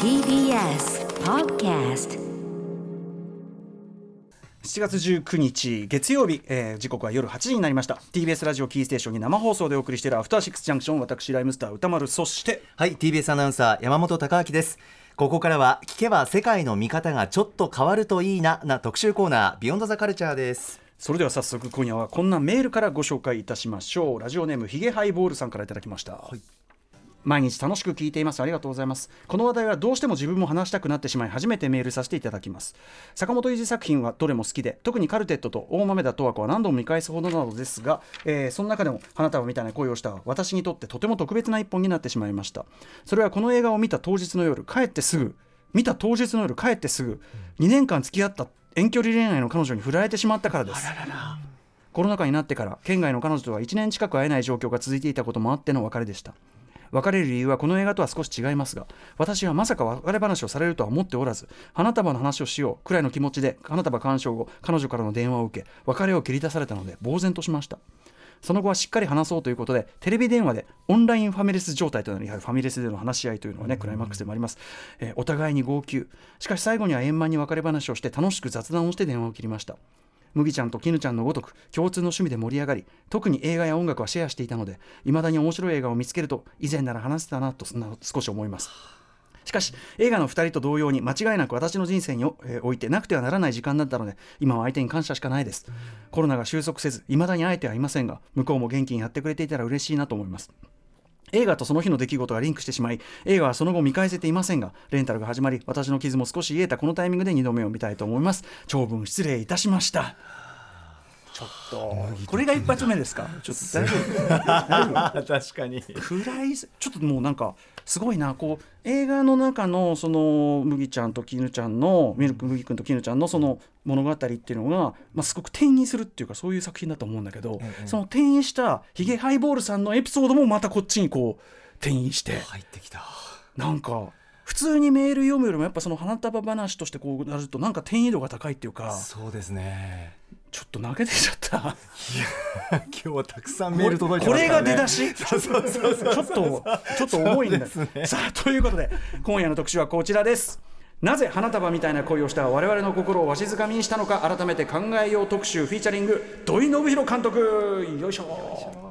TBS Podcast. 7月19日月曜日、えー時刻は夜8時になりました。TBS ラジオキーステーションに生放送でお送りしているアフターシックスジャンクション私ライムスター歌丸そして。はい TBS アナウンサー山本貴明です。ここからは聞けば世界の見方がちょっと変わるといいなな特集コーナービヨンドザカルチャーです。それでは早速今夜はこんなメールからご紹介いたしましょう。ラジオネームヒゲハイボールさんからいただきました、毎日楽しく聞いています。ありがとうございます。この話題はどうしても自分も話したくなってしまい初めてメールさせていただきます。坂本龍二作品はどれも好きで特にカルテットと大豆田十和子は何度も見返すほどなのですが、えーその中でも花束みたいな恋をした私にとってとても特別な一本になってしまいました。それはこの映画を見た当日の夜帰ってすぐ見た当日の夜帰ってすぐ2年間付き合った遠距離恋愛の彼女に振られてしまったからです。コロナ禍になってから県外の彼女とは1年近く会えない状況が続いていたこともあっての別れでした別れる理由はこの映画とは少し違いますが私はまさか別れ話をされるとは思っておらず花束の話をしようくらいの気持ちで花束鑑賞後彼女からの電話を受け別れを切り出されたので呆然としました。その後はしっかり話そうということでテレビ電話でオンラインファミレス状態となりやはりファミレスでの話し合いというのはねクライマックスでもあります、えーお互いに号泣。しかし最後には円満に別れ話をして楽しく雑談をして電話を切りました。麦ちゃんと絹ちゃんのごとく共通の趣味で盛り上がり特に映画や音楽はシェアしていたのでいまだに面白い映画を見つけると以前なら話せたなとそんな少し思います。しかし映画の2人と同様に間違いなく私の人生にお,、いてなくてはならない時間だったので今は相手に感謝しかないです。コロナが収束せずいまだに会えてはいませんが向こうも元気にやってくれていたら嬉しいなと思います。映画とその日の出来事がリンクしてしまい映画はその後見返せていませんがレンタルが始まり私の傷も少し癒えたこのタイミングで2度目を見たいと思います。長文失礼いたしました。ちょっとこれが一発目ですか？ちょっと 大丈夫？確かに。暗いちょっともうなんかすごいなこう映画の中のその麦ちゃんと絹ちゃんのミルク麦君と絹ちゃんのその物語っていうのが、まあ、すごく転移するっていうかそういう作品だと思うんだけど、その転移したヒゲハイボールさんのエピソードもまたこっちにこう転移して入ってきた。なんか普通にメール読むよりもやっぱその花束話としてこうなるとなんか転移度が高いっていうか。そうですねちょっと泣けてきちゃった。今日はたくさんメール届いてこれが出だし？ちょっとちょっと重いんですね。さあということで今夜の特集はこちらです。なぜ花束みたいな恋をした我々の心をわしづかみにしたのか改めて考えよう特集フィーチャリング土井信弘監督。よいしょ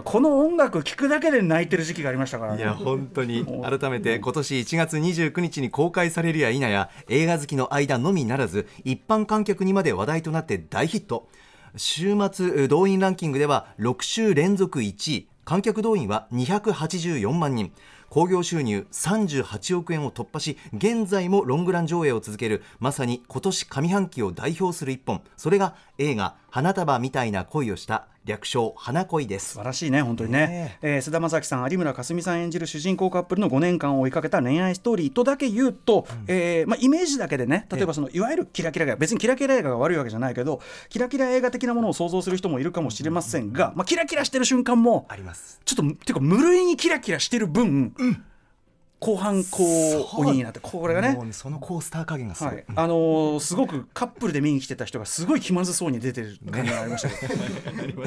この音楽聴くだけで泣いてる時期がありましたからね。いや本当に。改めて今年1月29日に公開されるや否や映画好きの間のみならず一般観客にまで話題となって大ヒット。週末動員ランキングでは6週連続1位。観客動員は284万人。興行収入38億円を突破し現在もロングラン上映を続けるまさに今年上半期を代表する一本。それが映画「花束みたいな恋をした」略称「花恋」です。素晴らしいね本当にね。ねえ。ー菅田将暉さん有村架純さん演じる主人公カップルの5年間を追いかけた恋愛ストーリーとだけ言うと、えーまあ、イメージだけでね例えばそのいわゆるキラキラ映画別にキラキラ映画が悪いわけじゃないけどキラキラ映画的なものを想像する人もいるかもしれませんが、まあ、キラキラしてる瞬間もあります。ちょっとっていうか無類にキラキラしてる分、後半こう鬼になってこれがね。そのコースター加減がすごい、はい、あのーすごくカップルで見に来てた人がすごい気まずそうに出てる感じがありました。けど、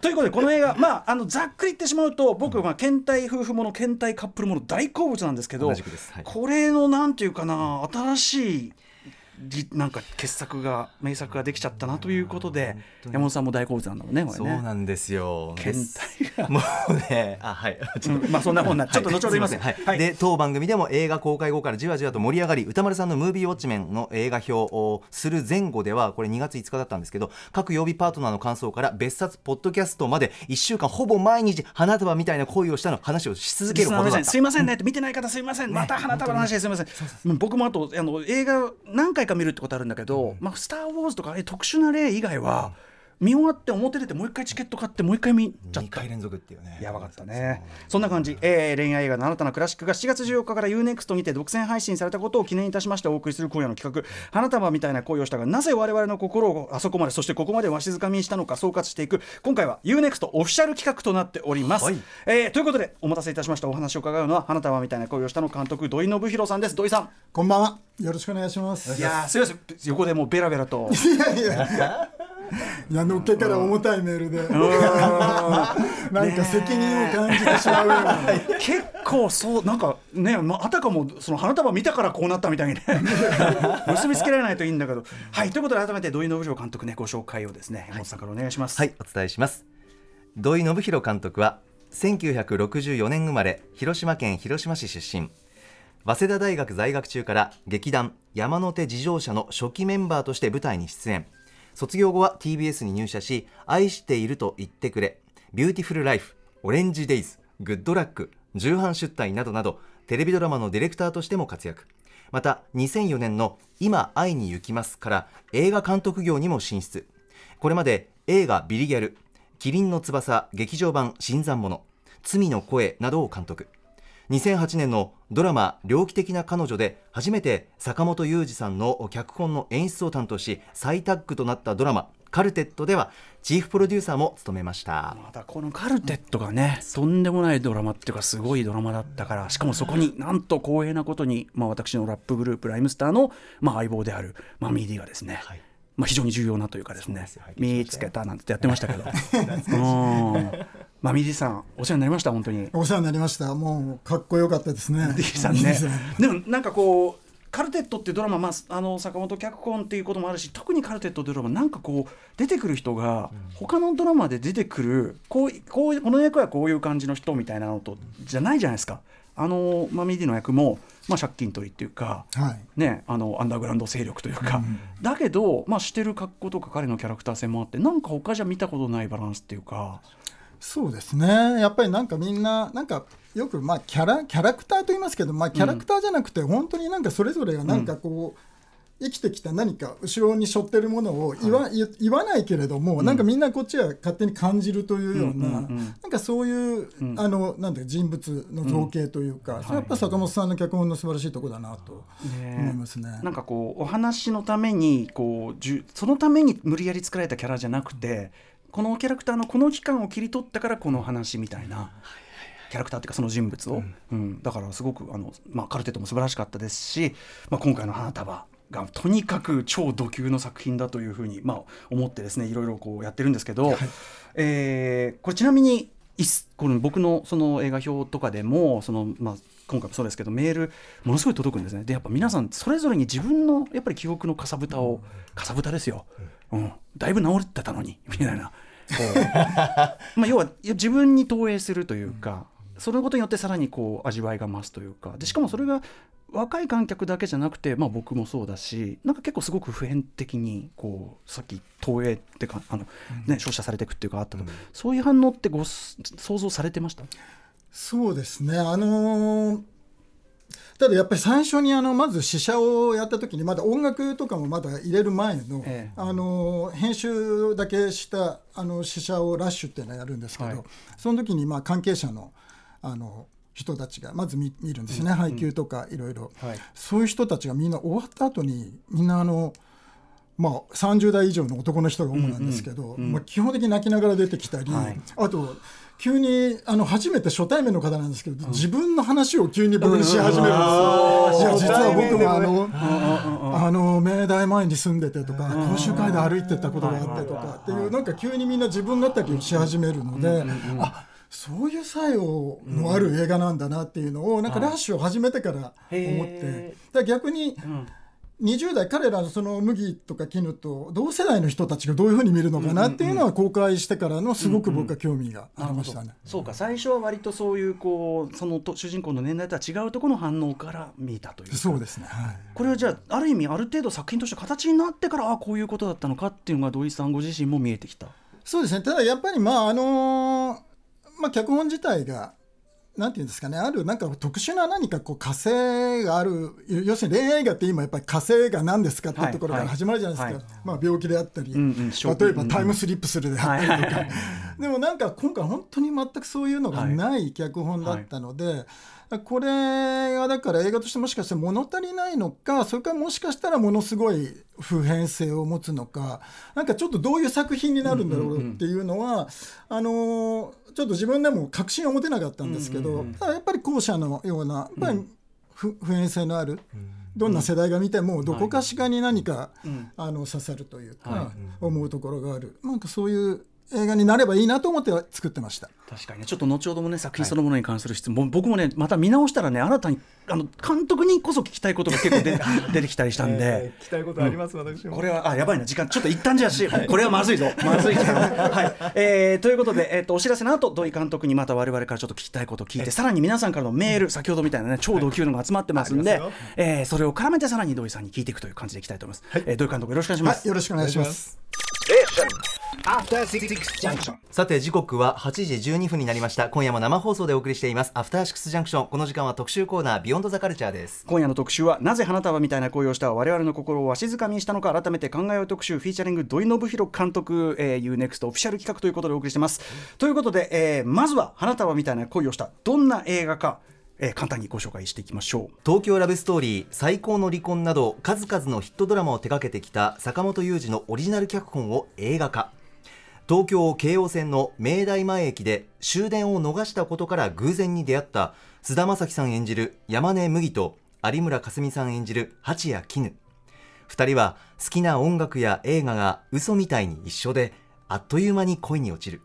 ということでこの映画、まあ、あのざっくり言ってしまうと僕、まあ、倦怠夫婦もの倦怠カップルもの大好物なんですけどはい。これのなんていうかな新しいりなんか傑作が名作ができちゃったなということで山本さんも大好物なんだもんねこれそうね。なんですよ。倦怠が。もうね、あ、はい。ちょっと。うんまあそんなもんなちょっと後ほど言いますはい、はい。で当番組でも映画公開後からじわじわと盛り上がり歌丸さんのムービーウォッチメンの映画表をする前後ではこれ2月5日だったんですけど各曜日パートナーの感想から別冊ポッドキャストまで1週間ほぼ毎日花束みたいな恋をしたの話をし続けるほどだった。すいませんねって見てない方すいません、また花束の話ですいません。うん僕もあとあの映画何回か見るってことあるんだけど「まあ、スター・ウォーズ」とか特殊な例以外は、見終わって表出てもう一回チケット買ってもう一回見ちゃっ2た回連続っていうね。やばかったね。そんな感じ、えー恋愛映画の新たなクラシックが7月14日から UNEXT にて独占配信されたことを記念いたしましてお送りする今夜の企画「花束みたいな恋をしたがなぜ我々の心をあそこまでそしてここまでわしづかみにしたのか総括していく。今回は UNEXT オフィシャル企画となっております、はい。えーということでお待たせいたしました。お話を伺うのは花束みたいな恋をしたの監督土井信弘さんです。土井さん。こんばんは。よろしくお願いします。いやーすいません。横でもうベラベラと。いやいや、いやのっけから重たいメールで、なんか責任を感じてしまうような、結構そうなんかね、まあ、あたかもその花束見たからこうなったみたいにね。結びつけられないといいんだけど。はいということで改めて土井信弘監督ねご紹介をですね山本さんからお願いします。はいお伝えします。土井裕泰監督は1964年生まれ広島県広島市出身。早稲田大学在学中から劇団山の手事情社の初期メンバーとして舞台に出演卒業後は TBS に入社し愛していると言ってくれ。ビューティフルライフオレンジデイズグッドラック重版出来などなどテレビドラマのディレクターとしても活躍。また2004年の「今会いに行きます」から映画監督業にも進出。これまで映画「ビリギャル」「キリンの翼」劇場版「新参者」「罪の声」などを監督。2008年のドラマ「猟奇的な彼女」で初めて坂本雄二さんの脚本の演出を担当し再タッグとなったドラマ「カルテット」ではチーフプロデューサーも務めました。またこのカルテットがね、とんでもないドラマっていうかすごいドラマだったからしかもそこになんと光栄なことに、まあ、私のラップグループライムスターの、まあ、相棒である、 Mummy-D がですね、はいまあ、非常に重要なというかですね見つけたなんてやってましたけど。うん。 Mummy-D さんお世話になりました本当に。お世話になりました。もうかっこよかったですね。 Mummy-D さんね。でもなんかこうカルテットっていうドラマ、まあ、あの坂元脚本っていうこともあるし特にカルテットっていうドラマなんかこう出てくる人が他のドラマで出てくるこうこうこの役はこういう感じの人みたいなのとじゃないじゃないですか。あの Mummy-D の役も、まあ、借金取りっていうか、はい、ね、あのアンダーグラウンド勢力というか、うん、だけど、まあ、してる格好とか彼のキャラクター性もあってなんか他じゃ見たことないバランスっていうか。そうですね。やっぱりなんかみんななんかよくまあキャラキャラクターと言いますけど、まあ、キャラクターじゃなくて本当になんかそれぞれがなんかこう、生きてきた何か後ろに背負ってるものを言わはい、言わないけれども、うん、なんかみんなこっちは勝手に感じるというような、うんうんうん、なんかそういう、うん、あのなんて人物の造形というか、うん、やっぱ坂元さんの脚本の素晴らしいところだなと思いますね。ねなんかこうお話のためにこうじゅそのために無理やり作られたキャラじゃなくて、このキャラクターのこの期間を切り取ったからこの話みたいな。キャラクターっていうかその人物を、うん、うん、だからすごくあの、まあ、カルテットも素晴らしかったですし、まあ、今回の花束がとにかく超ド級の作品だというふうに、まあ、思ってですねいろいろこうやってるんですけど、はい、えー、これちなみにこの僕のその映画表とかでもその、まあ、今回もそうですけどメールものすごい届くんですね。でやっぱ皆さんそれぞれに自分のやっぱり記憶のかさぶたを、かさぶたですよ、うん、だいぶ治ってたのにみたいな。まあ要は自分に投影するというか、そのことによってさらにこう味わいが増すというかでしかもそれが若い観客だけじゃなくて、まあ、僕もそうだしなんか結構すごく普遍的にこうさっき投影ってかあの、ね、照射されていくっていうかあったと、うん、そういう反応ってご想像されてました？そうですね。あのーただやっぱり最初にあのまず試写をやった時にまだ音楽とかもまだ入れる前の,、あの編集だけしたあの試写をラッシュっていうのをやるんですけど、その時にまあ関係者のあの人たちがまず見見るんですね、配給とかいろいろ、そういう人たちがみんな終わった後にみんなあの。まあ、30代以上の男の人が主なんですけど、まあ、基本的に泣きながら出てきたり、はい、あと急にあの初めて初対面の方なんですけど、自分の話を急に僕にし始めるんですよ。いや実は僕もあのあの明大前に住んでてとか講習会で歩いてたことがあってとかっていうなんか急にみんな自分語りをし始めるので、あそういう作用のある映画なんだなっていうのをなんかラッシュを始めてから思って。だ逆に。20代彼らその麦とか絹と同世代の人たちがどういうふうに見るのかなっていうのは公開してからのすごく僕は興味がありましたね。そうか最初は割とそういうこうその主人公の年代とは違うところの反応から見たというそうですね、はい、これはじゃあある意味ある程度作品として形になってからあこういうことだったのかっていうのが土井さんご自身も見えてきた。そうですね。ただやっぱりまああのー、まあ脚本自体がなんていうんですかねあるなんか特殊な何かこう火星がある要するに恋愛映画って今やっぱり火星が何ですかっていうところから始まるじゃないですか、はい。はい、まあ、病気であったり、うんうん、例えばタイムスリップするであったりとか、でもなんか今回本当に全くそういうのがない脚本だったので。はいこれがだから映画としてもしかして物足りないのかそれからもしかしたらものすごい普遍性を持つのかなんかちょっとどういう作品になるんだろうっていうのは、あのちょっと自分でも確信を持てなかったんですけど、ただやっぱり後者のようなやっぱり普遍性のある、どんな世代が見てもどこかしかに何か、あの刺さるというか、思うところがある。なんかそういう映画になればいいなと思って作ってました。確かにね。ちょっと後ほどもね作品そのものに関する質問、はい、僕もねまた見直したらね新たにあの監督にこそ聞きたいことが結構で 出てきたりしたんで、えー、聞きたいことあります、うん、私も。これはあやばいな。時間ちょっと一旦じゃあし、はい、これはまずいぞ。まずい時間 はい、えー、ということで、えーと、お知らせの後土井監督にまた我々からちょっと聞きたいことを聞い。てさらに皆さんからのメール先ほどみたいなね超同級のが集まってますんで、はい、えー、それを絡めてさらに土井さんに聞いていくという感じでいきたいと思います、はい。えー、土井監督よろしくお願いします、よろしくお願いしますさて時刻は8時12分になりました。今夜も生放送でお送りしています。アフターシックスジャンクションこの時間は特集コーナービヨンドザカルチャーです。今夜の特集はなぜ花束みたいな恋をした我々の心をわしづかみにしたのか改めて考えよう特集フィーチャリング土井信弘監督、えー、UNEXT オフィシャル企画ということでお送りしてます、うん、ということで、えー、まずは花束みたいな恋をしたどんな映画かえー、簡単にご紹介していきましょう。東京ラブストーリー最高の離婚など数々のヒットドラマを手掛けてきた坂本雄二のオリジナル脚本を映画化東京京王線の明大前駅で終電を逃したことから偶然に出会った菅田将暉さん演じる山根麦と有村架純さん演じる八谷絹。二人は好きな音楽や映画が嘘みたいに一緒であっという間に恋に落ちる。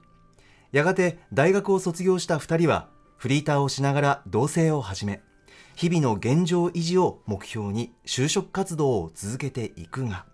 やがて大学を卒業した二人はフリーターをしながら同棲を始め日々の現状維持を目標に就職活動を続けていくが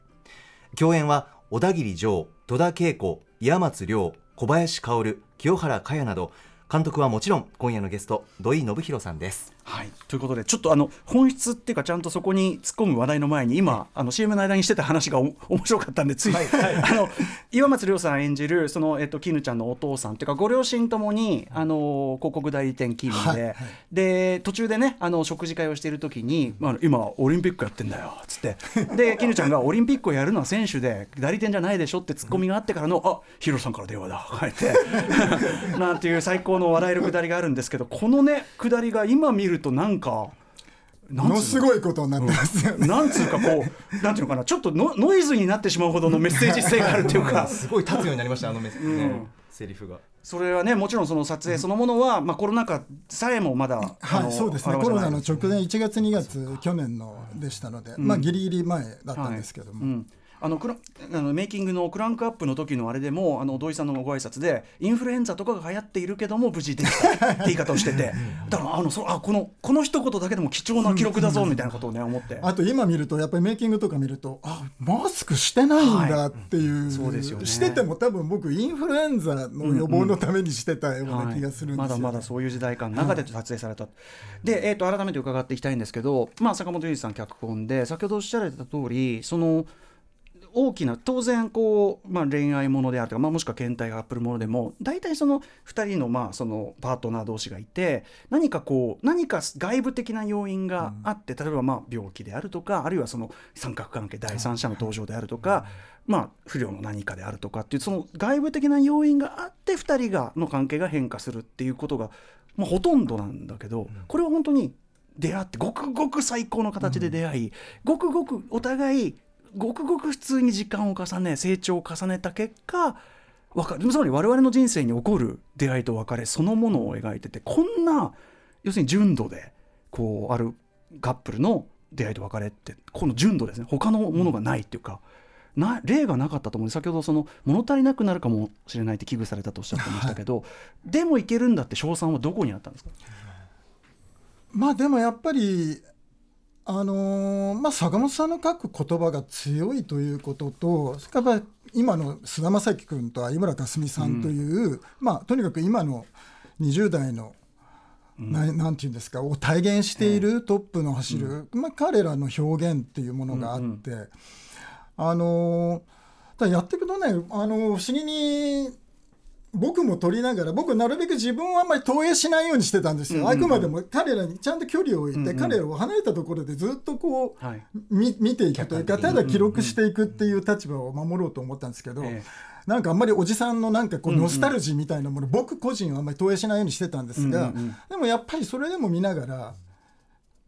共演は小田切城戸田恵子岩松亮小林薫清原果耶など監督はもちろん今夜のゲスト土井信弘さんです。はい、ということでちょっとあの本質っていうかちゃんとそこに突っ込む話題の前に今あの CM の間にしてた話が 面白かったんでつい、はい。はい、あの岩松亮さん演じるその、えっと、絹ちゃんのお父さんっていうかご両親ともにあの広告代理店勤務で、はい。はい、で途中でねあの食事会をしている時に、まあ、今オリンピックやってんだよっつって。で 絹ちゃんがオリンピックをやるのは選手で代理店じゃないでしょってツッコミがあってからの「あヒロさんから電話だ」書いて。なんていう最高の笑えるくだりがあるんですけどこのねくだりが今見るとなんか。ものすごいことになってますよね、うん、なんつうかこうなんていうのかな？ちょっとノノイズになってしまうほどのメッセージ性があるっていうか。すごい立つようになりましたあのメッセージ、ね、うん。セリフが。それはねもちろんその撮影そのものは、まあ、コロナ禍さえもまだ、はいそうですね。コロナの直前1月2月去年のでしたので、まあギリギリ前だったんですけども、はい。うんあのクラあのメイキングのクランクアップの時のあれでもあの土井さんのご挨拶でインフルエンザとかが流行っているけども無事できたって言い方をしてて。だからあのそあこのこの一言だけでも貴重な記録だぞみたいなことをね思って。あと今見るとやっぱりメイキングとか見るとあマスクしてないんだっていうはい、そうですよね、してても多分僕インフルエンザの予防のためにしてたような気がするんですよ、ね。うんうんはい、まだまだそういう時代感の中で撮影された、はい、で、えーと、と改めて伺っていきたいんですけど、まあ、坂本龍二さん脚本で先ほどおっしゃられた通りその大きな当然こう、まあ、恋愛ものであるとか、まあ、もしくは検体がアップルものでも大体その2人のまあそのパートナー同士がいて何かこう何か外部的な要因があって、うん、例えばまあ病気であるとかあるいはその三角関係第三者の登場であるとか、まあ、不良の何かであるとかっていうその外部的な要因があって2人がの関係が変化するっていうことが、まあ、ほとんどなんだけどこれは本当に出会ってごくごく最高の形で出会い、ごくごくお互いごくごく普通に時間を重ね成長を重ねた結果つまり我々の人生に起こる出会いと別れそのものを描いててこんな要するに純度でこうあるカップルの出会いと別れってこの純度ですね。他のものがないっていうか。な例がなかったと思う先ほどその物足りなくなるかもしれないって危惧されたとおっしゃってましたけど、でもいけるんだって称賛はどこにあったんですか？まあでもやっぱりあのー、まあ、坂本さんの書く言葉が強いということとそれから今の菅田将暉君と有村架純さんという、うん、まあ、とにかく今の20代の、うん、ななんていうんですかを体現しているトップの走る、うん、まあ、彼らの表現っていうものがあって、うん。うん、あのー、だやっていくとね、あのー、不思議に僕も取りながら僕なるべく自分をあんまり投影しないようにしてたんですよ、うんうんうん、あくまでも彼らにちゃんと距離を置いて、うんうん、彼らを離れたところでずっとこう、はい、見ていくというかただ記録していくっていう立場を守ろうと思ったんですけど、うんうん、なんかあんまりおじさんのなんかこうノスタルジーみたいなもの、うんうん、僕個人はあんまり投影しないようにしてたんですが、うんうん、でもやっぱりそれでも見ながら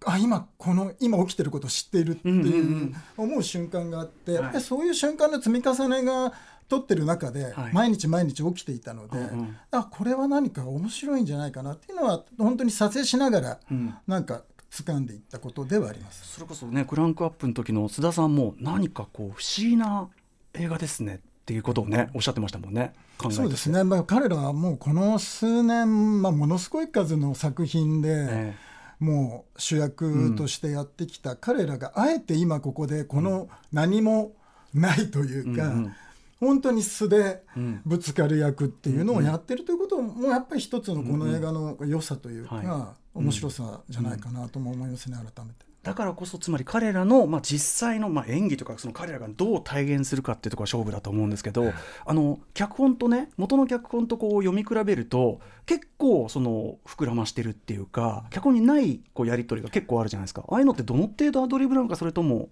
あ今この今起きてることを知っているっていう思う瞬間があって、やっぱりそういう瞬間の積み重ねが撮ってる中で毎日毎日起きていたので、はい、あこれは何か面白いんじゃないかなっていうのは本当に撮影しながらなんか掴んでいったことではあります。それこそねクランクアップの時の須田さんも何かこう不思議な映画ですねっていうことをねおっしゃってましたもんね。そうですね、まあ、彼らはもうこの数年、まあ、ものすごい数の作品で、えー、もう主役としてやってきた彼らがあえて今ここでこの何もないというか、うんうん本当に素でぶつかる役っていうのをやってるということもやっぱり一つのこの映画の良さというか面白さじゃないかなとも思いますね改めて。だからこそつまり彼らの、まあ、実際の、まあ、演技とかその彼らがどう体現するかっていうところが勝負だと思うんですけど、あの脚本とね元の脚本とこう読み比べると結構その膨らましてるっていうか脚本にないこうやり取りが結構あるじゃないですか。ああいうのってどの程度アドリブなのかそれとも？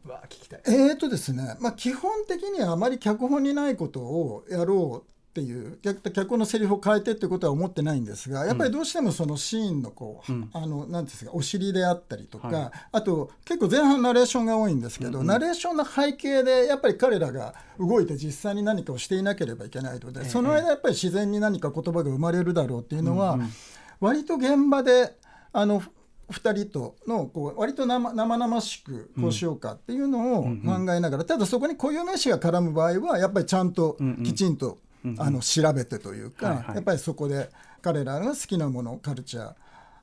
えーとですね、まあ、基本的にはあまり脚本にないことをやろうっていう脚本のセリフを変えてっていうことは思ってないんですがやっぱりどうしてもそのシーンのこう、うん、あのなんですかお尻であったりとか、はい、あと結構前半ナレーションが多いんですけど、うん、ナレーションの背景でやっぱり彼らが動いて実際に何かをしていなければいけないので、えー、その間やっぱり自然に何か言葉が生まれるだろうっていうのは、うんうん、割と現場であの2人とのこう割と生々しくこうしようかっていうのを考えながら、ただそこに固有名詞が絡む場合はやっぱりちゃんときちんとあの調べてというか、はいはい、やっぱりそこで彼らが好きなものカルチャー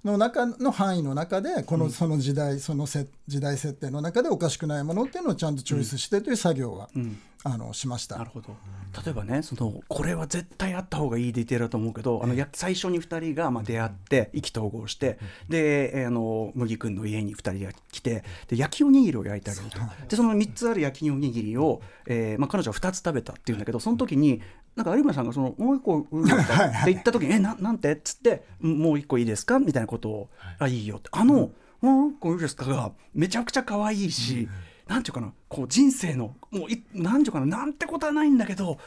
の中の範囲の中でこのその時代、そのせ時代設定の中でおかしくないものっていうのをちゃんとチョイスしてという作業は、あのしました。なるほど。例えばねそのこれは絶対あった方がいいディテールだと思うけど、あのや最初に2人がまあ出会って意気投合して、であの麦君の家に2人が来てで焼きおにぎりを焼いてあげるとでその3つある焼きおにぎりを、えーまあ、彼女は2つ食べたっていうんだけどその時になんか有村さんがそのもう一個うんって言った時に「えななんて?」っつって「もう一個いいですか?」みたいなことを「あいいよ」って。あの「もう一個いいですか?」がめちゃくちゃ可愛いし、なんていうかなこう人生のもういなんていうかななんてことはないんだけど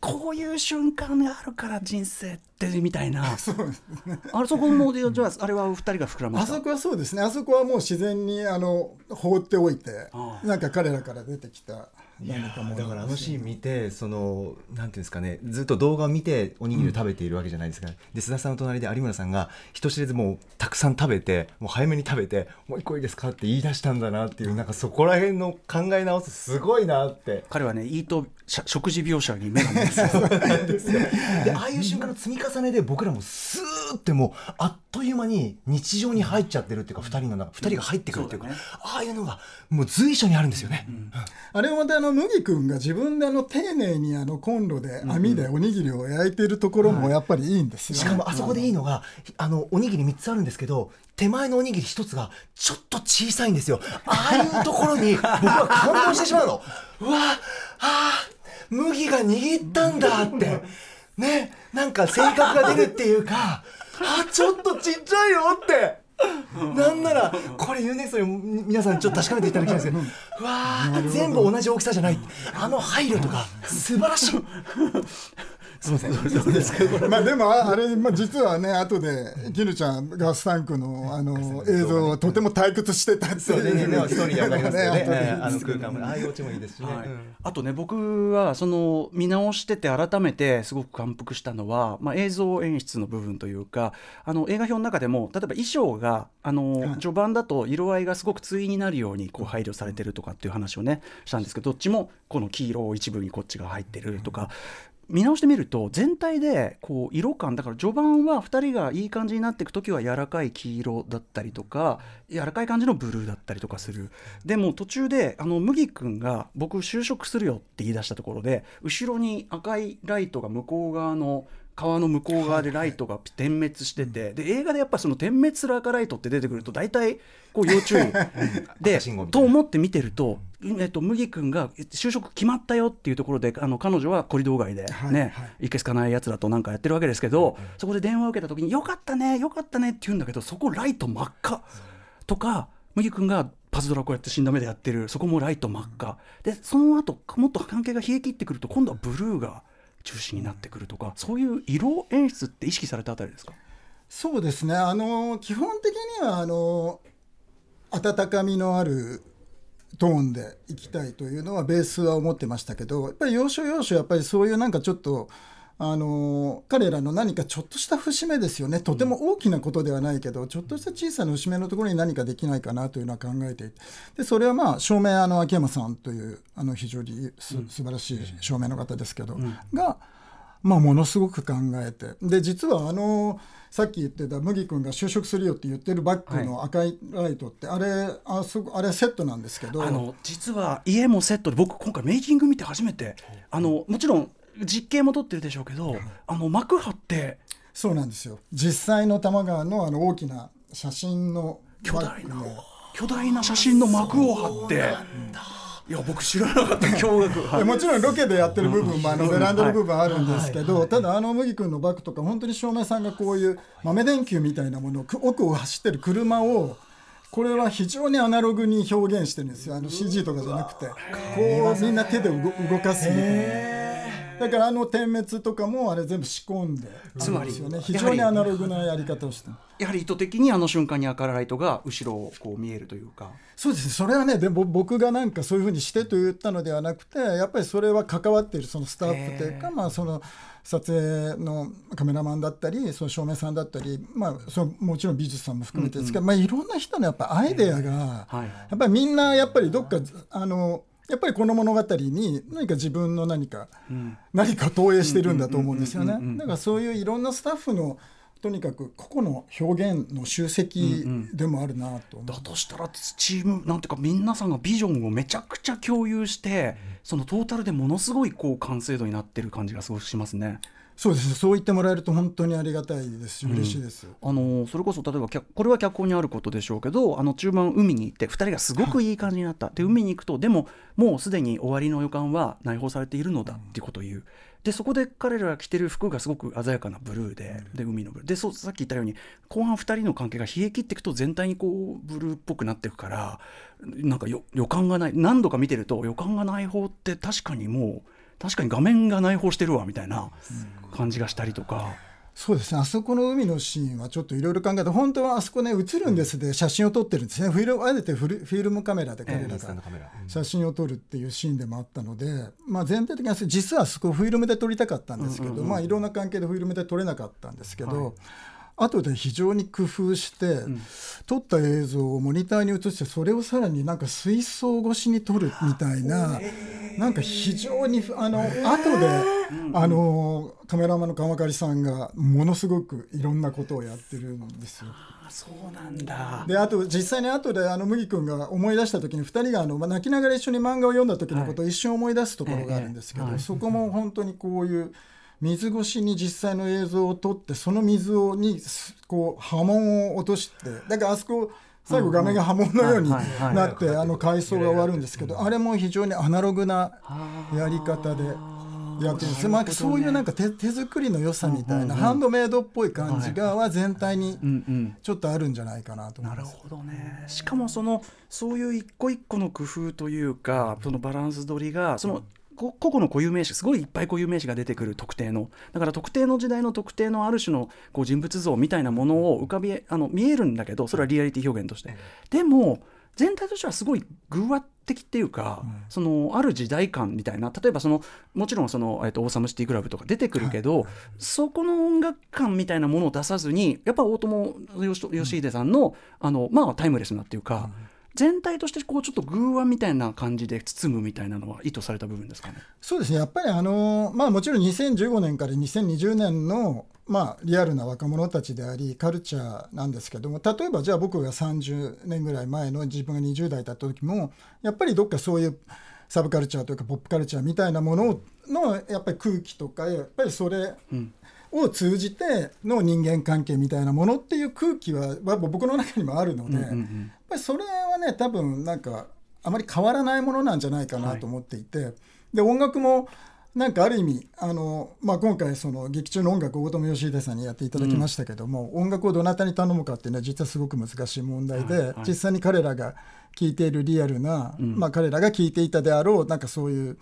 こういう瞬間があるから人生ってみたいな。そうですね。あそこもじゃああれはお二人が膨らまあそこはそうですね。あそこはもう自然にあの放っておいてなんか彼らから出てきたいやだからあのシーン見てそのなんていうんですかねずっと動画を見ておにぎりを食べているわけじゃないですか、うん、で須田さんの隣で有村さんが人知れずもうたくさん食べてもう早めに食べてもう一個いいですかって言い出したんだなっていうなんかそこら辺の考え直すすごいなって。彼はねイート食事描写に目が ないですよ。でああいう瞬間の積み重ねで僕らもスーってもうあっという間に日常に入っちゃってるっていうか、二人の中二人が入ってくるっていうか、ね、ああいうのがもう随所にあるんですよね、うん、あれまたあの麦君が自分であの丁寧にあのコンロで網でおにぎりを焼いてるところもやっぱりいいんですよ、ね、しかもあそこでいいのがあのおにぎり3つあるんですけど手前のおにぎり1つがちょっと小さいんですよ。ああいうところに僕は感動してしまうの。うわあ麦が握ったんだってねなんか性格が出るっていうか あちょっとちっちゃいよって。なんならこれ UNEXT に皆さんちょっと確かめていただきたいんですけどうわ全部同じ大きさじゃない。あの配慮とか素晴らしいすみません、そうですまあでもあれ、まあ、実はね後で絹ちゃんガスタンクのあの映像をとても退屈してたっていう。ねね。ストーリーでわかりますよね。あの空間もああいうオチもいいですしね、あとね僕はその見直してて改めてすごく感服したのは、まあ、映像演出の部分というかあの映画表の中でも例えば衣装があの、序盤だと色合いがすごく対になるようにこう配慮されてるとかっていう話をねしたんですけどどっちもこの黄色一部にこっちが入ってるとか、見直してみると全体でこう色感だから序盤は2人がいい感じになっていく時は柔らかい黄色だったりとか柔らかい感じのブルーだったりとかする。でも途中であの麦君が僕就職するよって言い出したところで後ろに赤いライトが向こう側の川の向こう側でライトが点滅してて、で映画でやっぱその点滅する赤ライトって出てくると大体こう要注意。でと思って見てると、えっと、麦君が就職決まったよっていうところであの彼女はコリドー街でね、はいはい、いけすかないやつだとなんかやってるわけですけど、そこで電話を受けた時に「よかったねよかったね」って言うんだけどそこライト真っ赤。とか麦君がパズドラこうやって死んだ目でやってるそこもライト真っ赤。でその後もっと関係が冷え切ってくると今度はブルーが。中心になってくるとかそういう色演出って意識されたあたりですか？そうですね。あの基本的にはあの温かみのあるトーンでいきたいというのはベースは思ってましたけどやっぱり要所要所やっぱりそういうなんかちょっとあの彼らの何かちょっとした節目ですよね。とても大きなことではないけど、ちょっとした小さな節目のところに何かできないかなというのは考えていてでそれはまあ照明あの秋山さんというあの非常にす、うん、素晴らしい照明の方ですけど、うん、が、まあ、ものすごく考えてで実はあのさっき言ってた麦君が就職するよって言ってるバッグの赤いライトって、はい、あれあそあれセットなんですけど。あの実は家もセットで僕今回メイキング見て初めてあのもちろん実験も取ってるでしょうけど、あの幕張ってそうなんですよ。実際の多摩川のあの大きな写真の巨大な巨大な写真の幕を張って。いや僕知らなかった 驚愕。もちろんロケでやってる部分もあのベランダの部分あるんですけど、ただあの麦君のバッグとか本当に照明さんがこういう豆電球みたいなものを奥を走ってる車をこれは非常にアナログに表現してるんですよ。あの CG とかじゃなくて。こうみんな手で動かすみたいな。だからあの点滅とかもあれ全部仕込んでつまり非常にアナログなやり方をしてやはり意図的にあの瞬間に赤ライトが後ろをこう見えるというか。そうです。ねそれはねでも僕がなんかそういうふうにしてと言ったのではなくてやっぱりそれは関わっているそのスタッフというかまあその撮影のカメラマンだったりその照明さんだったり、まあ、そのもちろん美術さんも含めてですけど、うんうん、まあ、いろんな人のやっぱアイデアが、やっぱりみんなやっぱりどっかあのやっぱりこの物語に何か自分の何か、うん、何か投影してるんだと思うんですよね。だからそういういろんなスタッフのとにかく個々の表現の集積でもあるなと、うんうん、だとしたらチームなんていうか皆さんがビジョンをめちゃくちゃ共有して、そのトータルでものすごいこう完成度になってる感じがすごくしますね。そうですそう言ってもらえると本当にありがたいですし、嬉しいです、あのそれこそ例えばこれは脚本にあることでしょうけどあの中盤海に行って2人がすごくいい感じになった、で海に行くとでももうすでに終わりの予感は内包されているのだっていうことを言う。でそこで彼らが着てる服がすごく鮮やかなブルーで,、で海のブルー。でそうさっき言ったように後半2人の関係が冷え切っていくと全体にこうブルーっぽくなっていくからなんか予感がない。何度か見てると予感がない方って確かにもう確かに画面が内包してるわみたいな感じがしたりとか。そうですね。あそこの海のシーンはちょっといろいろ考えて本当はあそこね映るんですで写真を撮ってるんですね。フィルあえてフィルムカメラで彼らが写真を撮るっていうシーンでもあったので、まあ、全体的に実はあそこフィルムで撮りたかったんですけど、まあ、いろんな関係でフィルムで撮れなかったんですけど。はい後で非常に工夫して、うん、撮った映像をモニターに映してそれをさらになんか水槽越しに撮るみたいな。なんか非常にあの後であのカメラマンの川狩さんがものすごくいろんなことをやってるんですよ。そうなんだ。であと実際に後であの麦君が思い出した時に2人があの、まあ、泣きながら一緒に漫画を読んだ時のことを一瞬思い出すところがあるんですけど、はい、そこも本当にこういう水越しに実際の映像を撮ってその水をにこう波紋を落としてだからあそこ最後画面が波紋のようになってあの回想が終わるんですけどあれも非常にアナログなやり方で。やってるんですまあ、そういうなんか手手作りの良さみたいな、ハンドメイドっぽい感じがは全体にちょっとあるんじゃないかなと思います、なるほどね。しかもそのそういう一個一個の工夫というかそのバランス取りがその個々の固有名詞すごいいっぱい固有名詞が出てくる特定の。だから特定の時代の特定のある種のこう人物像みたいなものを浮かびあの見えるんだけどそれはリアリティ表現として、でも全体としてはすごい偶話的っていうか、うん、そのある時代感みたいな。例えばそのもちろんその、えーと、オーサムシティクラブとか出てくるけど、はい、そこの音楽感みたいなものを出さずにやっぱ大友義秀さんの,、あのまあ、タイムレスなっていうか。うん全体としてこうちょっと偶話みたいな感じで包むみたいなのは意図された部分ですかね。そうですねやっぱりあの、まあ、もちろん2015年から2020年のまあ、リアルな若者たちでありカルチャーなんですけども例えばじゃあ僕が30年ぐらい前の自分が20代だった時もやっぱりどっかそういうサブカルチャーというかポップカルチャーみたいなもののやっぱり空気とかやっぱりそれを通じての人間関係みたいなものっていう空気は僕の中にもあるので、やっぱりそれはね多分なんかあまり変わらないものなんじゃないかなと思っていて、はい、で音楽もなんかある意味あの、まあ、今回その劇中の音楽を大友義秀さんにやっていただきましたけども、うん、音楽をどなたに頼むかっていうのは実はすごく難しい問題で、はい。はい、実際に彼らが聴いているリアルな、うん、まあ、彼らが聴いていたであろうなんかそういう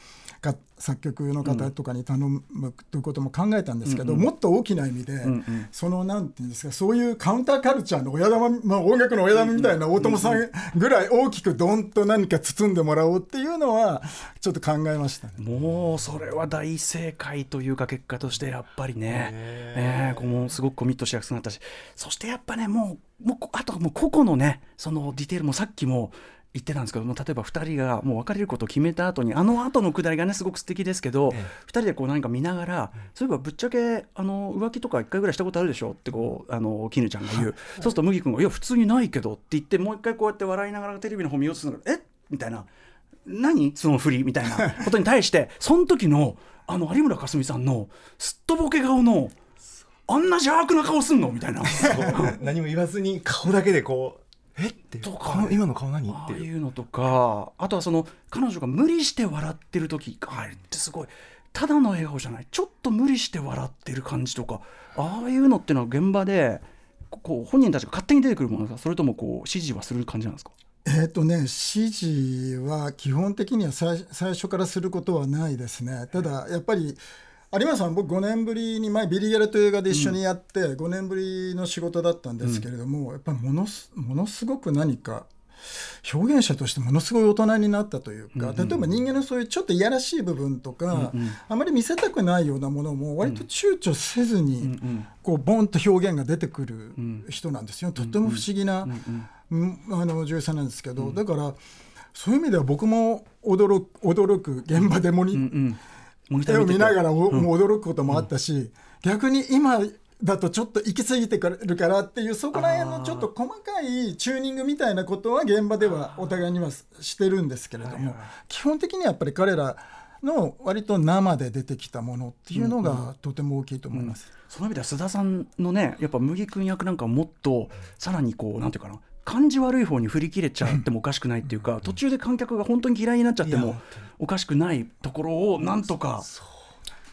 作曲の方とかに頼むということも考えたんですけど、うんうん、もっと大きな意味で、うんうん、そのなんていうんですかそういうカウンターカルチャーの親玉、まあ、音楽の親玉みたいな大友さんぐらい大きくどんと何か包んでもらおうっていうのはちょっと考えました、ね、もうそれは大正解というか結果としてやっぱりね、えー、このすごくコミットしやすくなったしそしてやっぱねもうもうあとはもう個々のねそのディテールもさっきも言ってたんですけども例えば2人がもう別れることを決めた後にあの後のくだりがねすごく素敵ですけど、ええ、2人でこう何か見ながら、そういえばぶっちゃけあの浮気とか1回ぐらいしたことあるでしょってこうあの絹ちゃんが言う、そうすると麦君が「いや普通にないけど」って言ってもう一回こうやって笑いながらテレビの方見ようとするの。が「えみたいな「何？その振り」みたいな ことに対してその時のあの有村架純さんのすっとぼけ顔のあんな邪悪な顔すんの？みたいな何も言わずに顔だけでこうえ？ってとか。今の顔何？っていう。のとか。あとはその彼女が無理して笑ってる時。あれってすごい。ただの笑顔じゃない。ちょっと無理して笑ってる感じとか。ああいうのっていうのは現場でこう本人たちが勝手に出てくるものですかそれともこう指示はする感じなんですか？えーとね、指示は基本的には最初からすることはないですね。ただやっぱり有馬さん僕5年ぶりに前ビリギャルという映画で一緒にやって5年ぶりの仕事だったんですけれども、やっぱりものすものすごく何か表現者としてものすごい大人になったというか、例えば人間のそういうちょっといやらしい部分とか、あまり見せたくないようなものも割と躊躇せずに、こうボンと表現が出てくる人なんですよ、とっても不思議な、あの女優さんなんですけど、だからそういう意味では僕も驚く驚く現場でモニ、絵を見ながらも驚くこともあったし、逆に今だとちょっと行き過ぎてくるからっていうそこら辺のちょっと細かいチューニングみたいなことは現場ではお互いにはしてるんですけれども基本的にはやっぱり彼らの割と生で出てきたものっていうのがとても大きいと思います、うん。うん、その意味では須田さんのねやっぱ麦君役なんかもっとさらにこうなんていうかな感じ悪い方に振り切れちゃってもおかしくないっていうか途中で観客が本当に嫌いになっちゃってもおかしくないところをなんとか。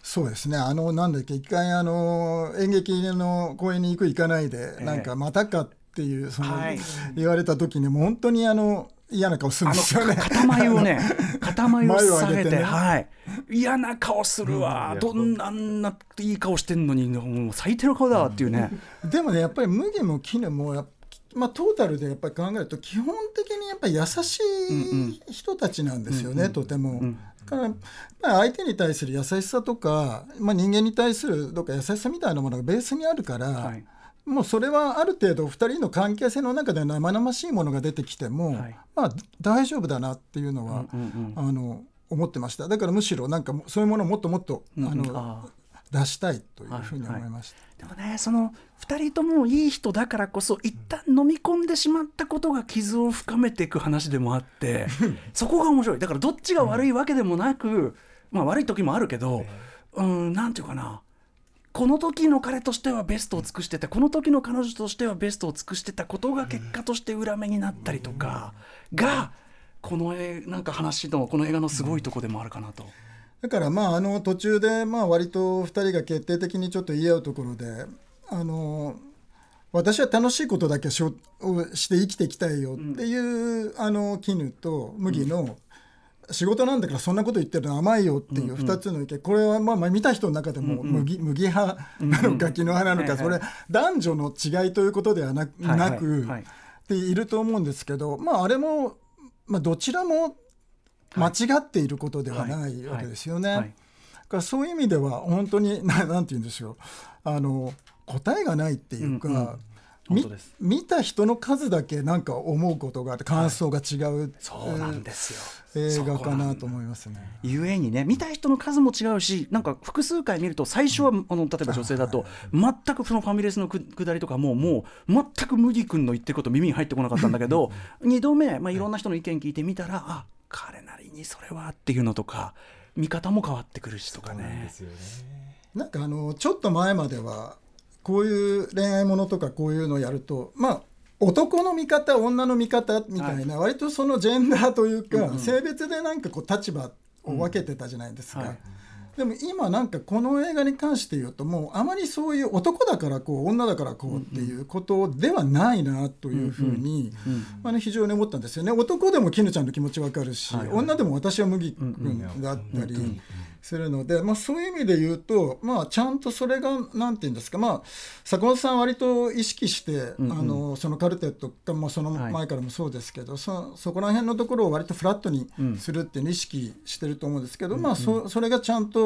そう。ですね。あのなんだっけ一回あの演劇の公演に行く行かないで、なんかまたかっていうその、言われた時にも本当にあの嫌な顔するんですよね。塊をね、塊を下げて、ね、はい、嫌な顔するわ、うん、どんなあんないい顔してんのに、もう最低の顔だわっていうね。でもね、やっぱり麦も絹もやまあ、トータルでやっぱり考えると基本的にやっぱり優しい人たちなんですよね、うんうん、とても。うんだから相手に対する優しさとか、まあ、人間に対するどっか優しさみたいなものがベースにあるから、はい、もうそれはある程度2人の関係性の中で生々しいものが出てきても、はい、まあ、大丈夫だなっていうのは、うんうんうん、あの思ってました。だからむしろなんかそういうものをもっともっと、うんうん、あの出したいというふうに思いました。はいはい、でもねその2人ともいい人だからこそ一旦飲み込んでしまったことが傷を深めていく話でもあって そこが面白いだからどっちが悪いわけでもなく、まあ悪い時もあるけど、うん、なんていうかなこの時の彼としてはベストを尽くしてたこの時の彼女としてはベストを尽くしてたことが結果として裏目になったりとかがこのなんか話のこの映画のすごいとこでもあるかなと。だからまああの途中でまあ割と2人が決定的にちょっと言い合うところであの私は楽しいことだけしをして生きていきたいよっていう、うん、あの絹と麦の、仕事なんだからそんなこと言ってるの甘いよっていう2つの意見、これはまあまあ見た人の中でも麦,、麦派なのか木の派なのか、それ男女の違いということではなく、っていると思うんですけどまああれも、まあ、どちらも間違っていることではないわけですよね。そういう意味では本当にななんて言うんでしょう。あの答えがないっていうか。うんうん。見た人の数だけなんか思うことがあって感想が違う、はい、そうなんですよ。映画かなと思いますね。ゆえにね見た人の数も違うしなんか複数回見ると最初は、うん、あの例えば女性だと、全くそのファミレスのくだりとかももう全く麦君の言ってること耳に入ってこなかったんだけど 2度目、まあ、いろんな人の意見聞いてみたらあ彼なりにそれはっていうのとか見方も変わってくるしとかね。なんかあのちょっと前まではこういう恋愛ものとかこういうのをやるとまあ男の見方女の見方みたいな、割とそのジェンダーというか、性別でなんかこう立場を分けてたじゃないですか。でも今なんかこの映画に関して言うともうあまりそういう男だからこう女だからこうっていうことではないなというふうに非常に思ったんですよね。男でも絹ちゃんの気持ちわかるし、女でも私は麦君だったりするので、まあ、そういう意味で言うと、まあ、ちゃんとそれがなんて言うんですか、まあ、坂本さん割と意識して、あのそのカルテットかもその前からもそうですけど、そそこら辺のところを割とフラットにするっていうのを意識してると思うんですけど、まあ、そそれがちゃんと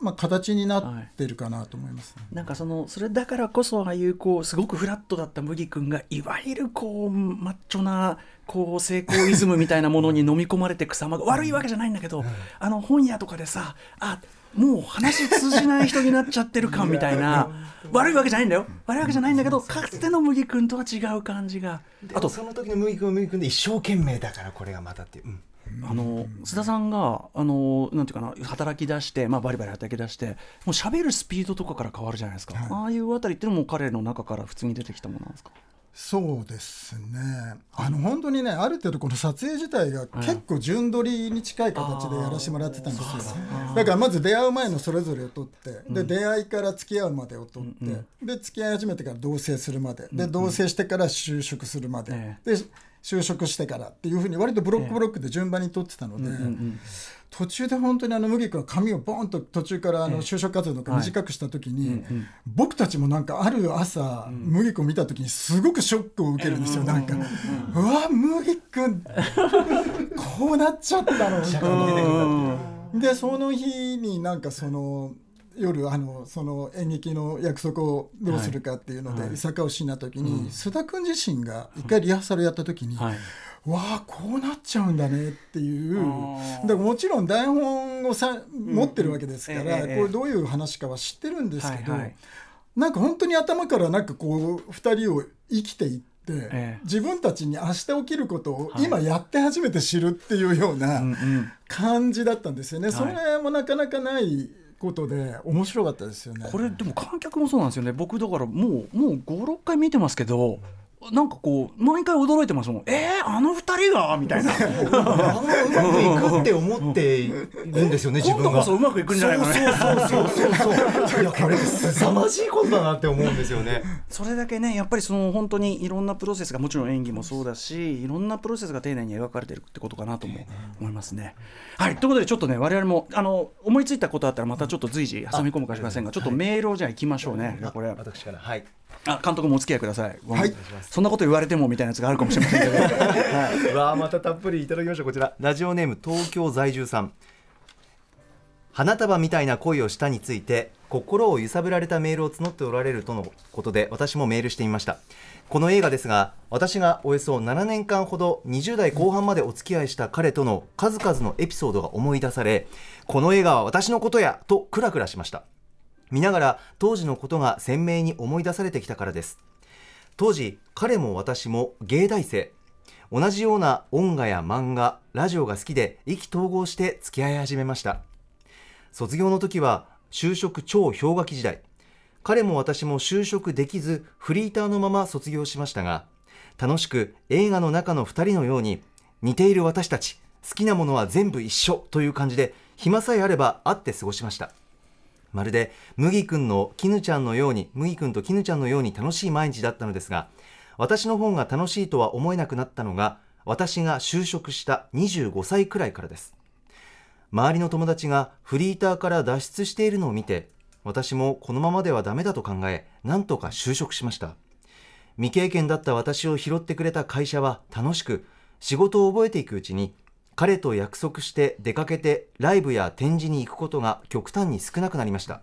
まあ、形になってるかなと思います、ね。はい、なんかそのそれだからこそああいうこうすごくフラットだった麦君がいわゆるこうマッチョなこう成功イズムみたいなものに飲み込まれていく様が悪いわけじゃないんだけど、あの本屋とかでさあもう話通じない人になっちゃってる感みたいな悪いわけじゃないんだよ。悪いわけじゃないんだけどかつての麦君とは違う感じが。あとその時の麦君は麦君で一生懸命だからこれがまたっていう。うんあの須田さんがあのなんていうかな働き出して、まあ、バリバリ働き出してもう喋るスピードとかから変わるじゃないですか、はい、ああいうあたりっていうのも彼の中から普通に出てきたものなんですか？そうですね。あの本当にねある程度この撮影自体が結構順撮りに近い形でやらせてもらってたんですよ、だからまず出会う前のそれぞれを撮って、で出会いから付き合うまでを撮って、で付き合い始めてから同棲するまで。で同棲してから就職するまで、で就職してからっていうふうに割とブロックブロックで順番に取ってたので、途中で本当にあの麦君が髪をボンと途中からあの就職活動とか短くした時に、僕たちもなんかある朝、麦君を見た時にすごくショックを受けるんですよ、なんか、うわ麦君こうなっちゃったの。でその日になんかその夜あのその演劇の約束をどうするかっていうので、はい、坂をしな時に、須田君自身が一回リハーサルやった時に、はい、わあこうなっちゃうんだねっていうだからもちろん台本をさ持ってるわけですから、これどういう話かは知ってるんですけど、はいはい、なんか本当に頭からなんかこう2人を生きていって。自分たちに明日起きることを今やって初めて知るっていうような感じだったんですよね。それもなかなかないことで面白かったですよね。これでも観客もそうなんですよね。僕だからもうもう56回見てますけどなんかこう毎回驚いてますもん。えー、あの二人が？みたいな。あんまうまくいくって思っているんですよね自分が。今度こそうまくいくんじゃないかなそうそうそうそうそういやこれ凄まじいことだなって思うんですよね。それだけねやっぱりその本当にいろんなプロセスがもちろん演技もそうだしいろんなプロセスが丁寧に描かれてるってことかなとも思いますね。はいということでちょっとね我々もあの思いついたことあったらまたちょっと随時挟み込むかもしれませんがちょっとメールをじゃあいきましょうね、これ。私から。はいあ監督もお付き合いください、はい、そんなこと言われてもみたいなやつがあるかもしれません。けど、はい、わあまたたっぷりいただきましょうこちら。ラジオネーム東京在住さん。花束みたいな恋をしたについて心を揺さぶられたメールを募っておられるとのことで私もメールしてみました。この映画ですが私がおよそ7年間ほど20代後半までお付き合いした彼との数々のエピソードが思い出されこの映画は私のことやとクラクラしました見ながら当時のことが鮮明に思い出されてきたからです。当時彼も私も芸大生。同じような音楽や漫画ラジオが好きで意気投合して付き合い始めました。卒業の時は就職超氷河期時代。彼も私も就職できずフリーターのまま卒業しましたが楽しく映画の中の2人のように似ている私たち好きなものは全部一緒という感じで暇さえあれば会って過ごしました。まるで麦君の絹ちゃんのように麦君と絹ちゃんのように楽しい毎日だったのですが私の方が楽しいとは思えなくなったのが私が就職した25歳くらいからです。周りの友達がフリーターから脱出しているのを見て私もこのままではダメだと考えなんとか就職しました。未経験だった私を拾ってくれた会社は楽しく仕事を覚えていくうちに彼と約束して出かけてライブや展示に行くことが極端に少なくなりました。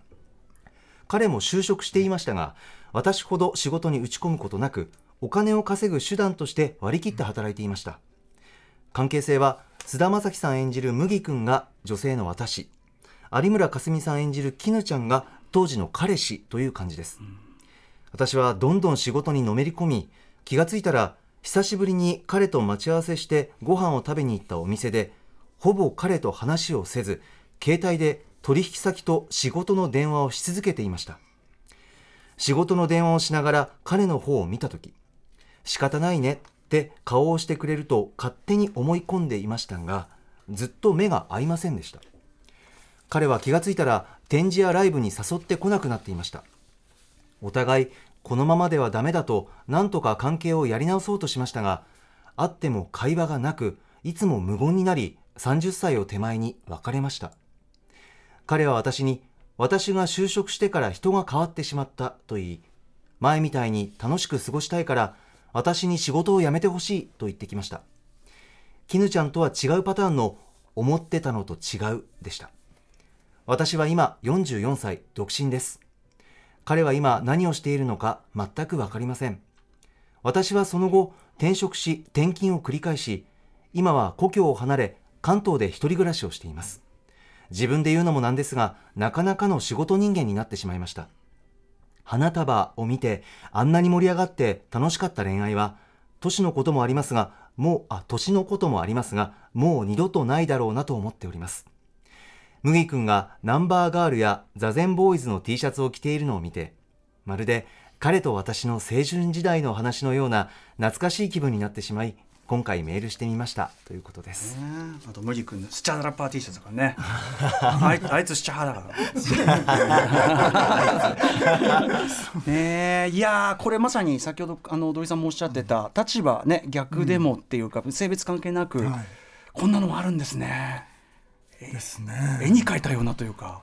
彼も就職していましたが私ほど仕事に打ち込むことなくお金を稼ぐ手段として割り切って働いていました。関係性は菅田将暉さん演じる麦君が女性の私。有村架純さん演じる絹ちゃんが当時の彼氏という感じです、私はどんどん仕事にのめり込み気がついたら久しぶりに彼と待ち合わせしてご飯を食べに行ったお店でほぼ彼と話をせず携帯で取引先と仕事の電話をし続けていました。仕事の電話をしながら彼の方を見た時仕方ないねって顔をしてくれると勝手に思い込んでいましたがずっと目が合いませんでした。彼は気がついたら展示やライブに誘ってこなくなっていました。お互いこのままではダメだと何とか関係をやり直そうとしましたが会っても会話がなくいつも無言になり30歳を手前に別れました。彼は私に私が就職してから人が変わってしまったと言い前みたいに楽しく過ごしたいから私に仕事を辞めてほしいと言ってきました。絹ちゃんとは違うパターンの思ってたのと違うでした。私は今44歳独身です。彼は今何をしているのか全く分かりません。私はその後転職し転勤を繰り返し今は故郷を離れ関東で一人暮らしをしています。自分で言うのもなんですがなかなかの仕事人間になってしまいました。花束を見てあんなに盛り上がって楽しかった恋愛は年のこともありますがもうあ年のこともありますがもう二度とないだろうなと思っております。麦君がナンバーガールやザゼンボーイズの T シャツを着ているのを見てまるで彼と私の青春時代の話のような懐かしい気分になってしまい今回メールしてみましたということです。あと麦君のスチャーラパーティーシャツとかね。あいつあいつスチャーだから。ねいやこれまさに先ほどあの土井さんもおっしゃってた立場ね逆でもっていうか、うん、性別関係なく、はい、こんなのもあるんですね。ですね。絵に描いたようなというか。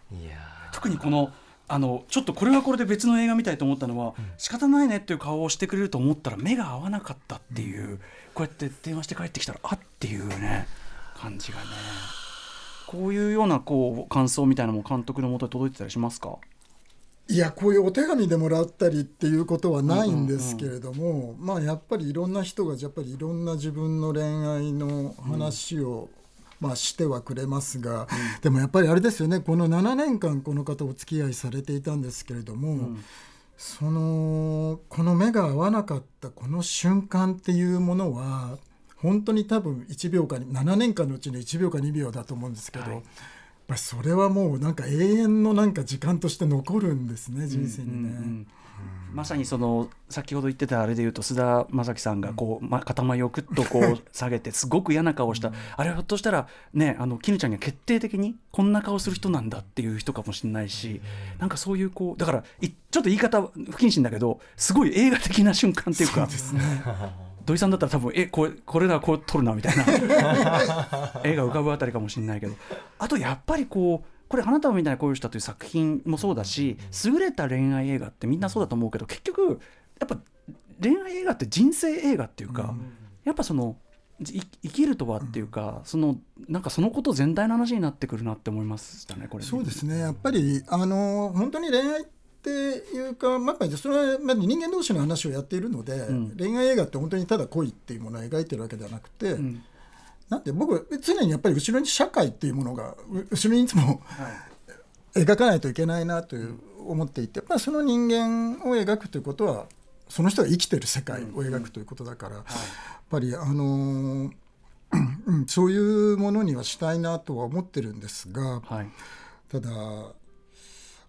特にこのあのちょっとこれはこれで別の映画みたいと思ったのは、うん、仕方ないねっていう顔をしてくれると思ったら目が合わなかったっていう、うん、こうやって電話して帰ってきたらあっていうね感じがね。こういうようなこう感想みたいなのも監督のもとに届いてたりしますか？いやこういうお手紙でもらったりっていうことはないんですけれども、うんうんうん、まあやっぱりいろんな人がやっぱりいろんな自分の恋愛の話をまあ、してはくれますが、うん、でもやっぱりあれですよねこの7年間この方お付き合いされていたんですけれども、うん、そのこの目が合わなかったこの瞬間っていうものは本当に多分1秒か7年間のうちの1秒か2秒だと思うんですけど。はいそれはもうなんか永遠のなんか時間として残るんですね人生にね。うんうんうんまさにその先ほど言ってたあれで言うと須田将暉さんがこう、ま、塊をくっとこう下げて すごく嫌な顔をした、あれひょっとしたらねあの絹ちゃんが決定的にこんな顔する人なんだっていう人かもしれないし、なんかそういうこうだからちょっと言い方不謹慎だけどすごい映画的な瞬間っていうか。土井さんだったら多分えこれこれだこう撮るなみたいな。絵が浮かぶあたりかもしれないけど。あとやっぱりこうこれ花束みたいな恋をしたという作品もそうだし優れた恋愛映画ってみんなそうだと思うけど結局やっぱ恋愛映画って人生映画っていうか、やっぱその生きるとはっていうか、そのなんかそのこと全体の話になってくるなって思いましたねこれそうですね。やっぱりあの本当に恋愛っていうか、まあ、それはま人間同士の話をやっているので、うん、恋愛映画って本当にただ恋っていうものを描いてるわけではなくて、うん、なんて僕常にやっぱり後ろに社会っていうものが後ろにいつも、描かないといけないなという思っていて、まあ、その人間を描くということはその人が生きてる世界を描くということだから、やっぱりあのー、そういうものにはしたいなとは思ってるんですが、はい、ただ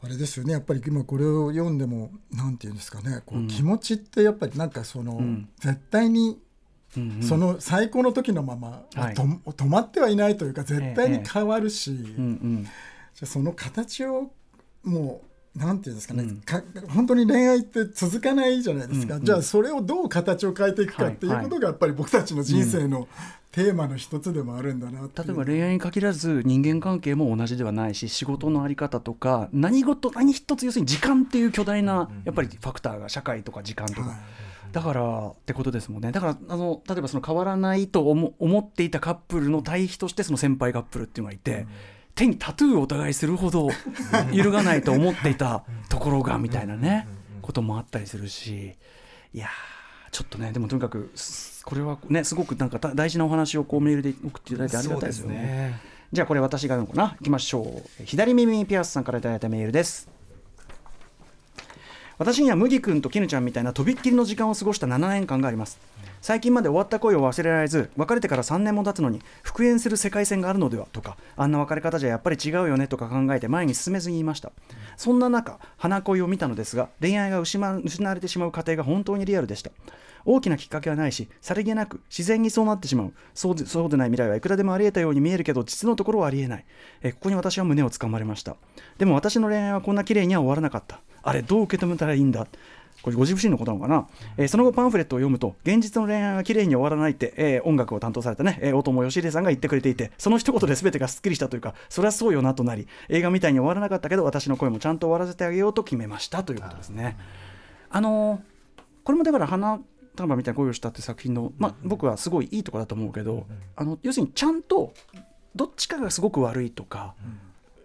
あれですよねやっぱり今これを読んでも何て言うんですかねこう気持ちってやっぱりなんかその、うん、絶対にその最高の時のまま、はい、止まってはいないというか絶対に変わるし、ええ。うんうん、じゃその形をもうなんていうんですかね、うん、か本当に恋愛って続かないじゃないですか、うんうん、じゃあそれをどう形を変えていくかっていうことがやっぱり僕たちの人生のテーマの一つでもあるんだな、う。ん、例えば恋愛に限らず人間関係も同じではないし仕事の在り方とか何事何一つ要するに時間っていう巨大なやっぱりファクターが社会とか時間とか。はいだからってことですもんね。だからあの例えばその変わらないと思思っていたカップルの対比としてその先輩カップルっていうのがいて、うん、手にタトゥーをお互いするほど 揺るがないと思っていたところがみたいなねこともあったりするしいやちょっとねでもとにかくこれはねすごくなんか大事なお話をこうメールで送っていただいてありがたいですよね。ね。じゃあこれ私が読むかな。いきましょう。左耳ピアスさんからいただいたメールです私には麦君と絹ちゃんみたいなとびっきりの時間を過ごした7年間があります。最近まで終わった恋を忘れられず別れてから3年も経つのに復縁する世界線があるのではとかあんな別れ方じゃやっぱり違うよねとか考えて前に進めずにいました。そんな中花恋を見たのですが恋愛が失われてしまう過程が本当にリアルでした。大きなきっかけはないしさりげなく自然にそうなってしまう。そうでそうでない未来はいくらでもありえたように見えるけど実のところはありえない。えここに私は胸をつかまれました。でも私の恋愛はこんな綺麗には終わらなかった。あれどう受け止めたらいいんだ？これご自身のことなのかな、えー、その後パンフレットを読むと現実の恋愛は綺麗に終わらないって、えー、音楽を担当されたね、えー、大友義秀さんが言ってくれていてその一言で全てがすっきりしたというかそりゃそうよなとなり映画みたいに終わらなかったけど私の声もちゃんと終わらせてあげようと決めました。ということですね。あのー、これもだから花束みたいな恋をしたって作品の、まあ、僕はすごいいいところだと思うけど、あの要するにちゃんとどっちかがすごく悪いとか、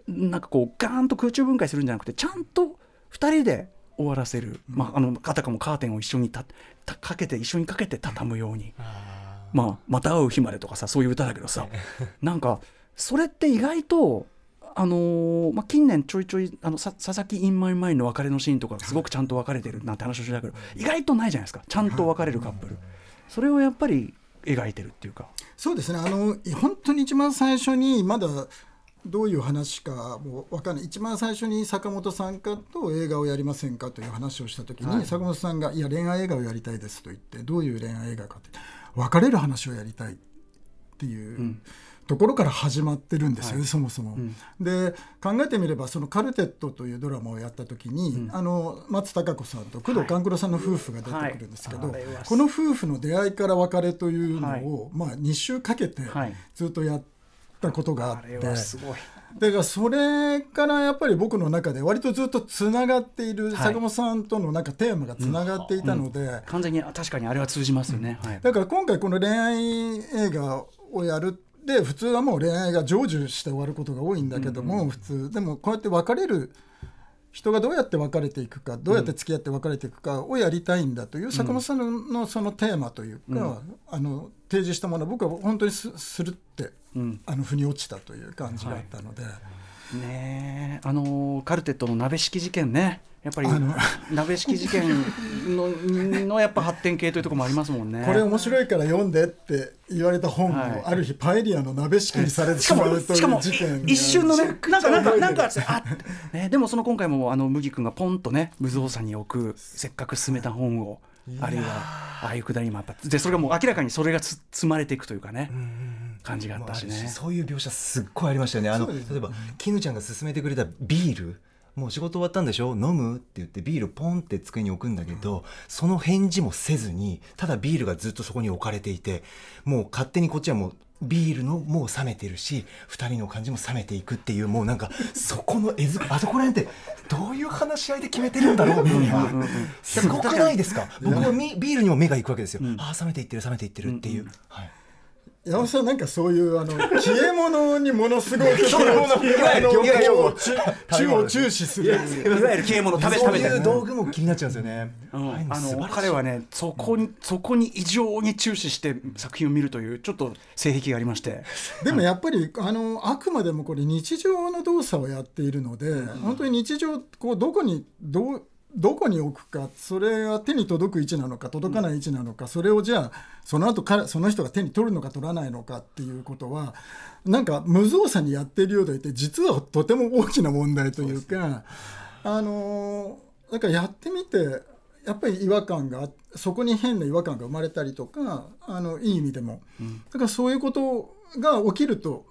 なんかこうガーンと空中分解するんじゃなくてちゃんと2人で終わらせる、まあ、あのあたかもカーテンを一緒にたかけて一緒にかけて畳むように、まあ、また会う日までとかさそういう歌だけどさ。なんかそれって意外とあのー、まあ、近年ちょいちょいあの佐々木インマイマイの別れのシーンとかすごくちゃんと別れてるなんて話をしてたけど意外とないじゃないですか。ちゃんと別れるカップル。それをやっぱり描いてるっていうか。そうですね。あの本当に一番最初にまだどういう話かもう分かんない。一番最初に坂本さんかと映画をやりませんかという話をした時に、はい、坂本さんが「いや恋愛映画をやりたいです」と言ってどういう恋愛映画かって別れる話をやりたいっていう。うん。ところから始まってるんですよ、はい、そもそも。うん、で考えてみればその「カルテット」というドラマをやった時に、うん、あの松たか子さんと工藤官九郎さんの夫婦が出てくるんですけど、はい。はい、この夫婦の出会いから別れというのを、まあ、2週かけてずっとやったことがあって。だからそれからやっぱり僕の中で割とずっとつながっている、坂本さんとのなんかテーマがつながっていたので、うん。うん、完全に確かにあれは通じますよね、だから今回この恋愛映画をやるで普通はもう恋愛が成就して終わることが多いんだけども、うんうん、普通。でもこうやって別れる人がどうやって別れていくかどうやって付き合って別れていくかをやりたいんだという坂本さんのそのテーマというか、うん、あの提示したものは僕は本当にすするって、うん、あの腑に落ちたという感じがあったので。はい、ねあのカルテットの鍋敷事件ねやっぱり鍋敷事件ののやっぱ発展系というところもありますもんね。これ面白いから読んでって言われた本を、ある日パエリアの鍋敷にされてしまうという事件一瞬のねなんかなんかなんかあ、ね、でもその今回もあの麦君がポンとね無造作に置くせっかく進めた本をあるいはああいうくだりもあった。でそれがもう明らかにそれがつ積まれていくというかね。感じがあったしね、そういう描写すっごいありましたよね。あの例えば絹ちゃんが勧めてくれたビールもう仕事終わったんでしょ？飲む？って言ってビールポンって机に置くんだけど、その返事もせずにただビールがずっとそこに置かれていてもう勝手にこっちはもうビールのもう冷めてるし2人の感じも冷めていくっていうもうなんか そこの絵づあそこら辺ってどういう話し合いで決めてるんだろう？みたいなすごくないですか？僕はビールにも目がいくわけですよ、うん、ああ冷めていってる冷めていってるっていう。うんうん、はい山本さんなんかそういうあの 消え物にものすごい消え物中を注視する。いわゆる消え物食べ食べて道具も気になっちゃうんですよね、うん、あの彼はねそこにそこに異常に注視して作品を見るというちょっと性癖がありまして。でもやっぱりあのあくまでもこれ日常の動作をやっているので、本当に日常こうどこにどうどこに置くかそれは手に届く位置なのか届かない位置なのか、うん、それをじゃあその後かその人が手に取るのか取らないのかっていうことはなんか無造作にやってるようでいて実はとても大きな問題というかあのだからやってみてやっぱり違和感がそこに変な違和感が生まれたりとかあのいい意味でも、うん、だからそういうことが起きると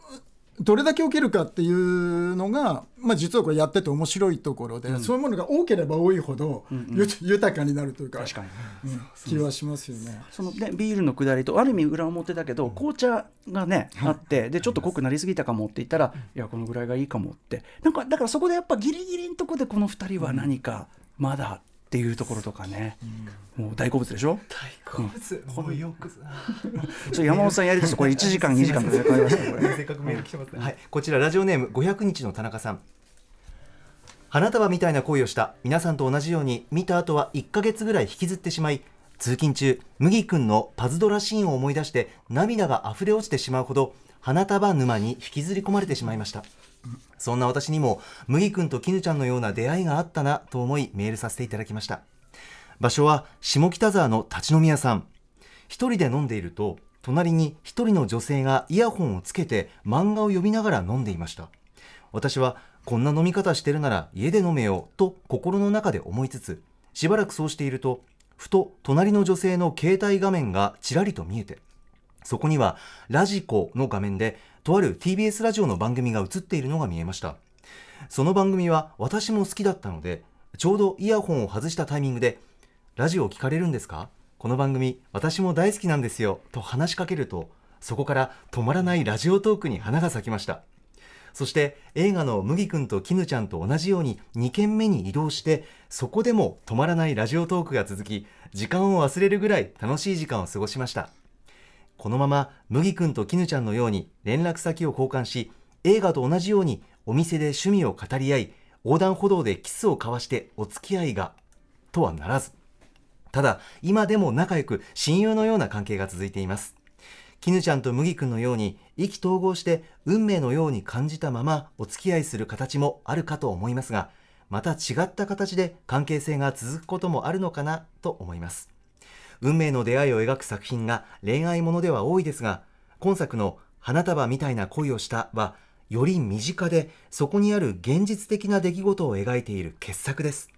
どれだけ起きるかっていうのが、まあ、実はこれやってて面白いところで、うん、そういうものが多ければ多いほど、うんうん、豊かになるというか確かに、うん、気はしますよね。そのねビールのくだりとある意味裏表だけど紅茶がね、あってでちょっと濃くなりすぎたかもって言ったら、いやこのぐらいがいいかもって。なんかだからそこでやっぱギリギリのとこでこの2人は何かまだっていうところとかね、うん、もう大好物でしょ？大好物、うん、もうよく。ちょ山本さんやりですこれ1時間2時間でかかりましたせっかくメール来てますね、はい、こちらラジオネーム500日の田中さん。花束みたいな恋をした。皆さんと同じように見た後は1か月ぐらい引きずってしまい通勤中麦君のパズドラシーンを思い出して涙が溢れ落ちてしまうほど花束沼に引きずり込まれてしまいましたそんな私にも麦君と絹ちゃんのような出会いがあったなと思いメールさせていただきました。場所は下北沢の立ち飲み屋さん。一人で飲んでいると隣に一人の女性がイヤホンをつけて漫画を読みながら飲んでいました。私はこんな飲み方してるなら家で飲めよと心の中で思いつつしばらくそうしているとふと隣の女性の携帯画面がちらりと見えてそこにはラジコの画面でとある TBS ラジオの番組が映っているのが見えました。その番組は私も好きだったのでちょうどイヤホンを外したタイミングでラジオを聞かれるんですか？この番組私も大好きなんですよと話しかけるとそこから止まらないラジオトークに花が咲きました。そして映画の麦君と絹ちゃんと同じように2軒目に移動してそこでも止まらないラジオトークが続き時間を忘れるぐらい楽しい時間を過ごしました。このまま麦君と絹ちゃんのように連絡先を交換し映画と同じようにお店で趣味を語り合い横断歩道でキスを交わしてお付き合いがとはならず。ただ今でも仲良く親友のような関係が続いています。絹ちゃんと麦君のように意気投合して運命のように感じたままお付き合いする形もあるかと思いますがまた違った形で関係性が続くこともあるのかなと思います。運命の出会いを描く作品が恋愛ものでは多いですが今作の花束みたいな恋をしたはより身近でそこにある現実的な出来事を描いている傑作です。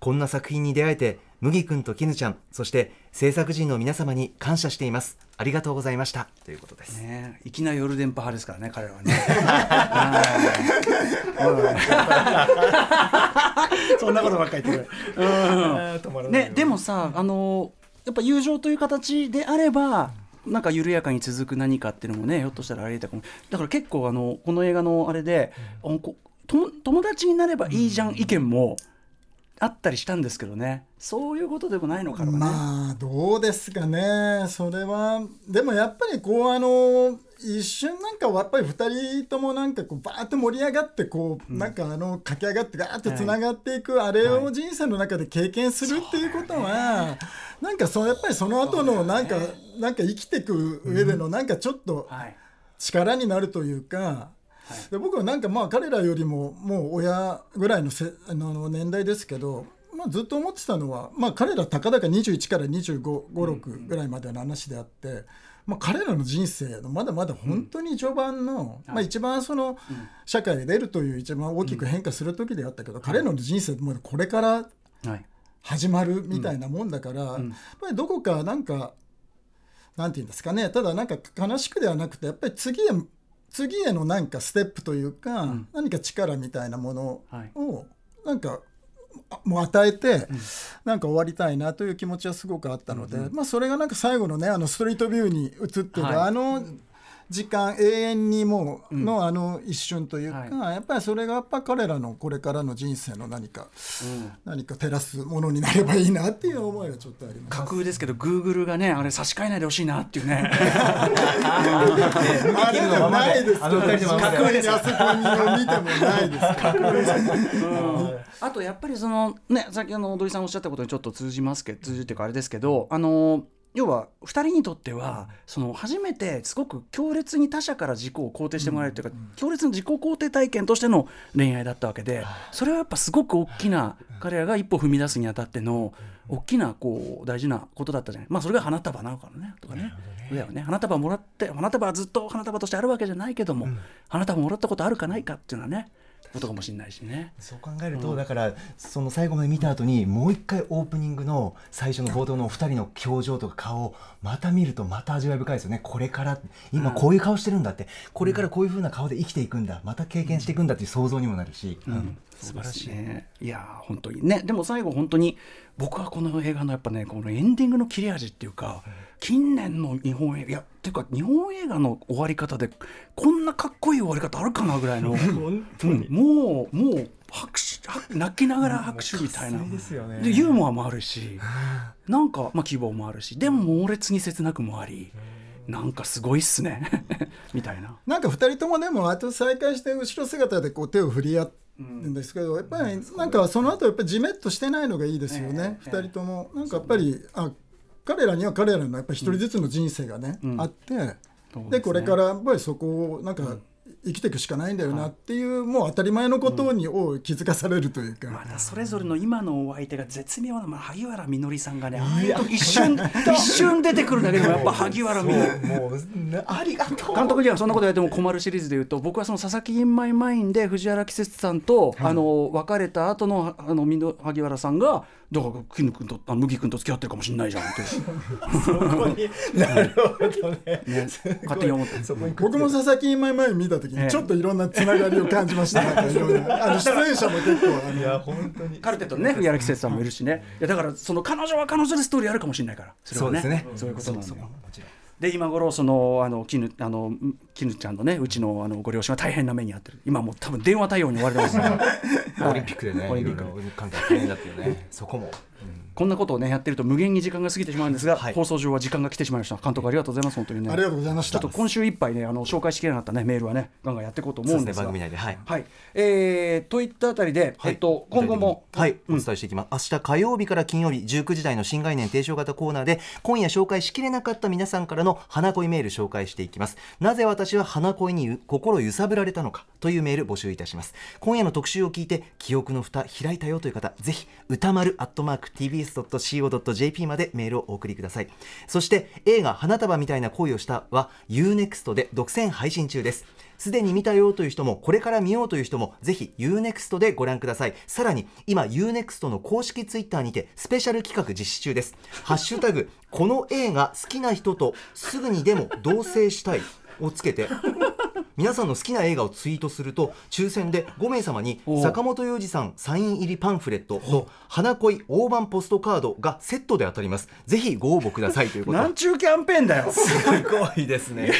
こんな作品に出会えて麦君と絹ちゃんそして制作陣の皆様に感謝しています。ありがとうございました。ということです、ね、いきなり夜電波派ですからね彼らはね そんなことばっかり言ってくる、うん、ね、でもさあのやっぱ友情という形であればなんか緩やかに続く何かっていうのもねひょっとしたらありえたかも。だから結構あのこの映画のあれで、うん、友達になればいいじゃん意見も、あったりしたんですけどね。そういうことでもないのかな、ね、まあどうですかね。それはでもやっぱりこうあの一瞬なんかやっぱり2人ともなんかこうバーッと盛り上がってこう、なんかあの駆け上がってガーッとつながっていく、あれを人生の中で経験するっていうことは、なんかそうやっぱりその後のなんかなんか生きていく上でのなんかちょっと力になるというか。で僕はなんかまあ彼らよりももう親ぐらいのせあの年代ですけど、まあ、ずっと思ってたのは、まあ、彼らたかだか21から2556ぐらいまでの話であって。まあ、彼らの人生のまだまだ本当に序盤の、まあ、一番その社会で出るという一番大きく変化する時であったけど、彼らの人生もこれから始まるみたいなもんだから、やっぱりどこかなんかなんて言うんですかね。ただなんか悲しくではなくてやっぱり次へ次へのなんかステップというか、うん、何か力みたいなものをなんかもう与えて、なんか終わりたいなという気持ちはすごくあったので、まあ、それがなんか最後のねあのストリートビューに映ってる、あの時間永遠にもうのあの一瞬というか、うんはい、やっぱりそれがやっぱ彼らのこれからの人生の何か、うん、何か照らすものになればいいなっていう思いはちょっとあります。架空ですけどグーグルがねあれ差し替えないでほしいなっていうね。あれじゃないです。架空ですあそこに見てもないです。架空です、あとやっぱりそのねさっきの踊りさんおっしゃったことにちょっと通じますけど通じていうかあれですけどあの要は2人にとってはその初めてすごく強烈に他者から自己を肯定してもらえるというか、強烈な自己肯定体験としての恋愛だったわけでそれはやっぱすごく大きな彼らが一歩踏み出すにあたっての大きなこう大事なことだったじゃない。まあそれが花束なのかねとかね。だよね。花束もらって花束はずっと花束としてあるわけじゃないけども、花束もらったことあるかないかっていうのはねことかもしれないしね。そう考えると、うん、だからその最後まで見た後にもう一回オープニングの最初の冒頭のお二人の表情とか顔をまた見るとまた味わい深いですよね。これから今こういう顔してるんだって、これからこういうふうな顔で生きていくんだ。また経験していくんだっていう想像にもなるし、うん、素晴らしい。ねいや本当に。ねでも最後本当に僕はこの映画のやっぱねこのエンディングの切れ味っていうか、近年の日本映画いやっていうか日本映画の終わり方でこんなかっこいい終わり方あるかなぐらいの うん、もうもう拍手泣きながら拍手みたいな、でユーモアもあるしなんか、まあ、希望もあるしでも猛烈に切なくもあり。なんかすごいっすね。みたいな。なんか2人ともでもあと再会して後ろ姿でこう手を振り合ってん。ですけど、やっぱりなんかその後やっぱりじめっとしてないのがいいですよね、2人とも。なんかやっぱりあ彼らには彼らのやっぱり一人ずつの人生がね、あってで、これからやっぱりそこをなんか、生きていくしかないんだよなっていう、もう当たり前のことにを気づかされるというか、またそれぞれの今のお相手が絶妙な、まあ、萩原みのりさんがね一瞬 一瞬出てくるだけでもやっぱ萩原み。のりもうありがとう。監督にはそんなことやっても困るシリーズでいうと僕はその佐々木インマイマインで藤原季節さんと、はい、あの別れた後のあのみの萩原さんがだから絹君とあ麦君と付き合ってるかもしれないじゃんって。そこになるほどね。ね勝手に思って。僕も佐々木前々見た時にちょっといろんなつながりを感じました、ね、あの出演者も結構いや本当に。カルテットね藤原季節さんもいるしね。い。やだからその彼女は彼女でストーリーあるかもしれないから。それはね。そうですね。そういうことなんですよで今頃そのあの絹あの絹ちゃんのねうちのあのご両親は大変な目に遭ってる。今もう多分電話対応に追われてます、ね、オリンピックでねオリンピック関係大変だっていうね。そこもこんなことをねやってると無限に時間が過ぎてしまうんですが、はい、放送上は時間が来てしまいました。監督ありがとうございます本当にね。ありがとうございました。ちょっと今週いっぱいねあの紹介しきれなかったねメールはねガンガンやっていこうと思うんですが。番組内で。はい、はい、えー、といったあたりで、はい、えっと今後も。はい、お伝えしていきます。明日火曜日から金曜日19時台の新概念提唱型コーナーで今夜紹介しきれなかった皆さんからの花恋メール紹介していきます。なぜ私は花恋に心揺さぶられたのかというメール募集いたします。今夜の特集を聞いて記憶の蓋開いたよという方ぜひ歌丸アットマーク tbs.co.jp までメールをお送りください。そして映画花束みたいな恋をしたは UNEXT で独占配信中です。すでに見たよという人もこれから見ようという人もぜひ UNEXT でご覧ください。さらに今 UNEXT の公式ツイッターにてスペシャル企画実施中です。ハッシュタグこの映画好きな人とすぐにでも同棲したいをつけて皆さんの好きな映画をツイートすると抽選で5名様に坂本雄二さんサイン入りパンフレットと花恋大判ポストカードがセットで当たります。ぜひご応募くださいということ。なんちゅうキャンペーンだよ。すごいですね。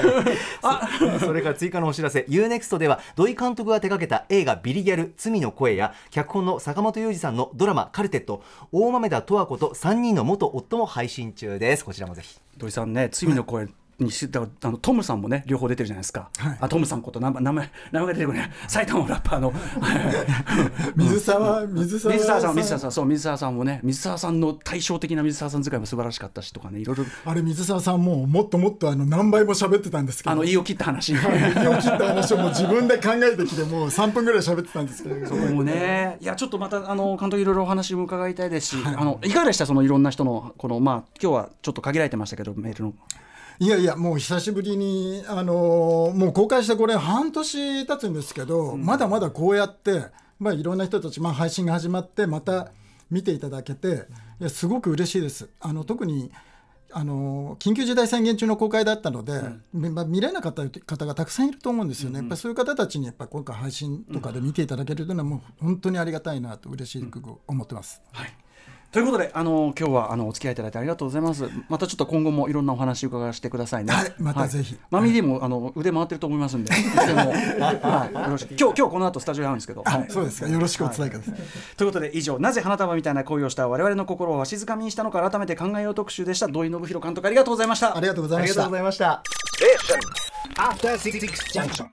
あ。それから追加のお知らせ。UNEXT では土井監督が手掛けた映画ビリギャル罪の声や脚本の坂本雄二さんのドラマカルテット大豆田十和子と3人の元夫も配信中です。こちらもぜひ。土井さんね罪の声、にしだあのトムさんもね両方出てるじゃないですか、はい、あトムさんこと名前名前名前が出てくるね。埼玉のラッパーの。水沢水沢水沢さん水沢さんそう水沢さんもね水沢さんの対照的な水沢さん使いも素晴らしかったしとかねいろいろ。あれ水沢さんももっともっとあの何倍も喋ってたんですけど。あの言いを切った話。言い。を切った話をもう自分で考えてきてもう3分ぐらい喋ってたんですけど。そこもね。いやちょっとまたあの監督いろいろお話も伺いたいですし、はい、あのいかがでした？そのいろんな人のこのまあ今日はちょっと限られてましたけどメールのいやいや、もう久しぶりに、あのー、もう公開してこれ、半年経つんですけど、うん、まだまだこうやって、まあ、いろんな人たち、まあ、配信が始まって、また見ていただけて、いやすごく嬉しいです。あの特にあの緊急事態宣言中の公開だったので、うん、まあ、見れなかった方がたくさんいると思うんですよね、うん。うん、やっぱそういう方たちにやっぱ今回配信とかで見ていただけるというのはもう本当にありがたいなと嬉しく思ってます。はいということで、あの今日はあのお付き合いいただいてありがとうございます。またちょっと今後もいろんなお話伺わせてくださいね。はい、またぜひ。マミディもあの腕回ってると思いますんで、いつでも、はい、よろしく。今日今日この後スタジオにあるんですけど、はい、そうですか。よろしくお伝えください。ということで以上なぜ花束みたいな恋をした我々の心をわしづかみにしたのか改めて考えよう特集でした。土井信弘監督ありがとうございました。ありがとうございました。ありがとうございました。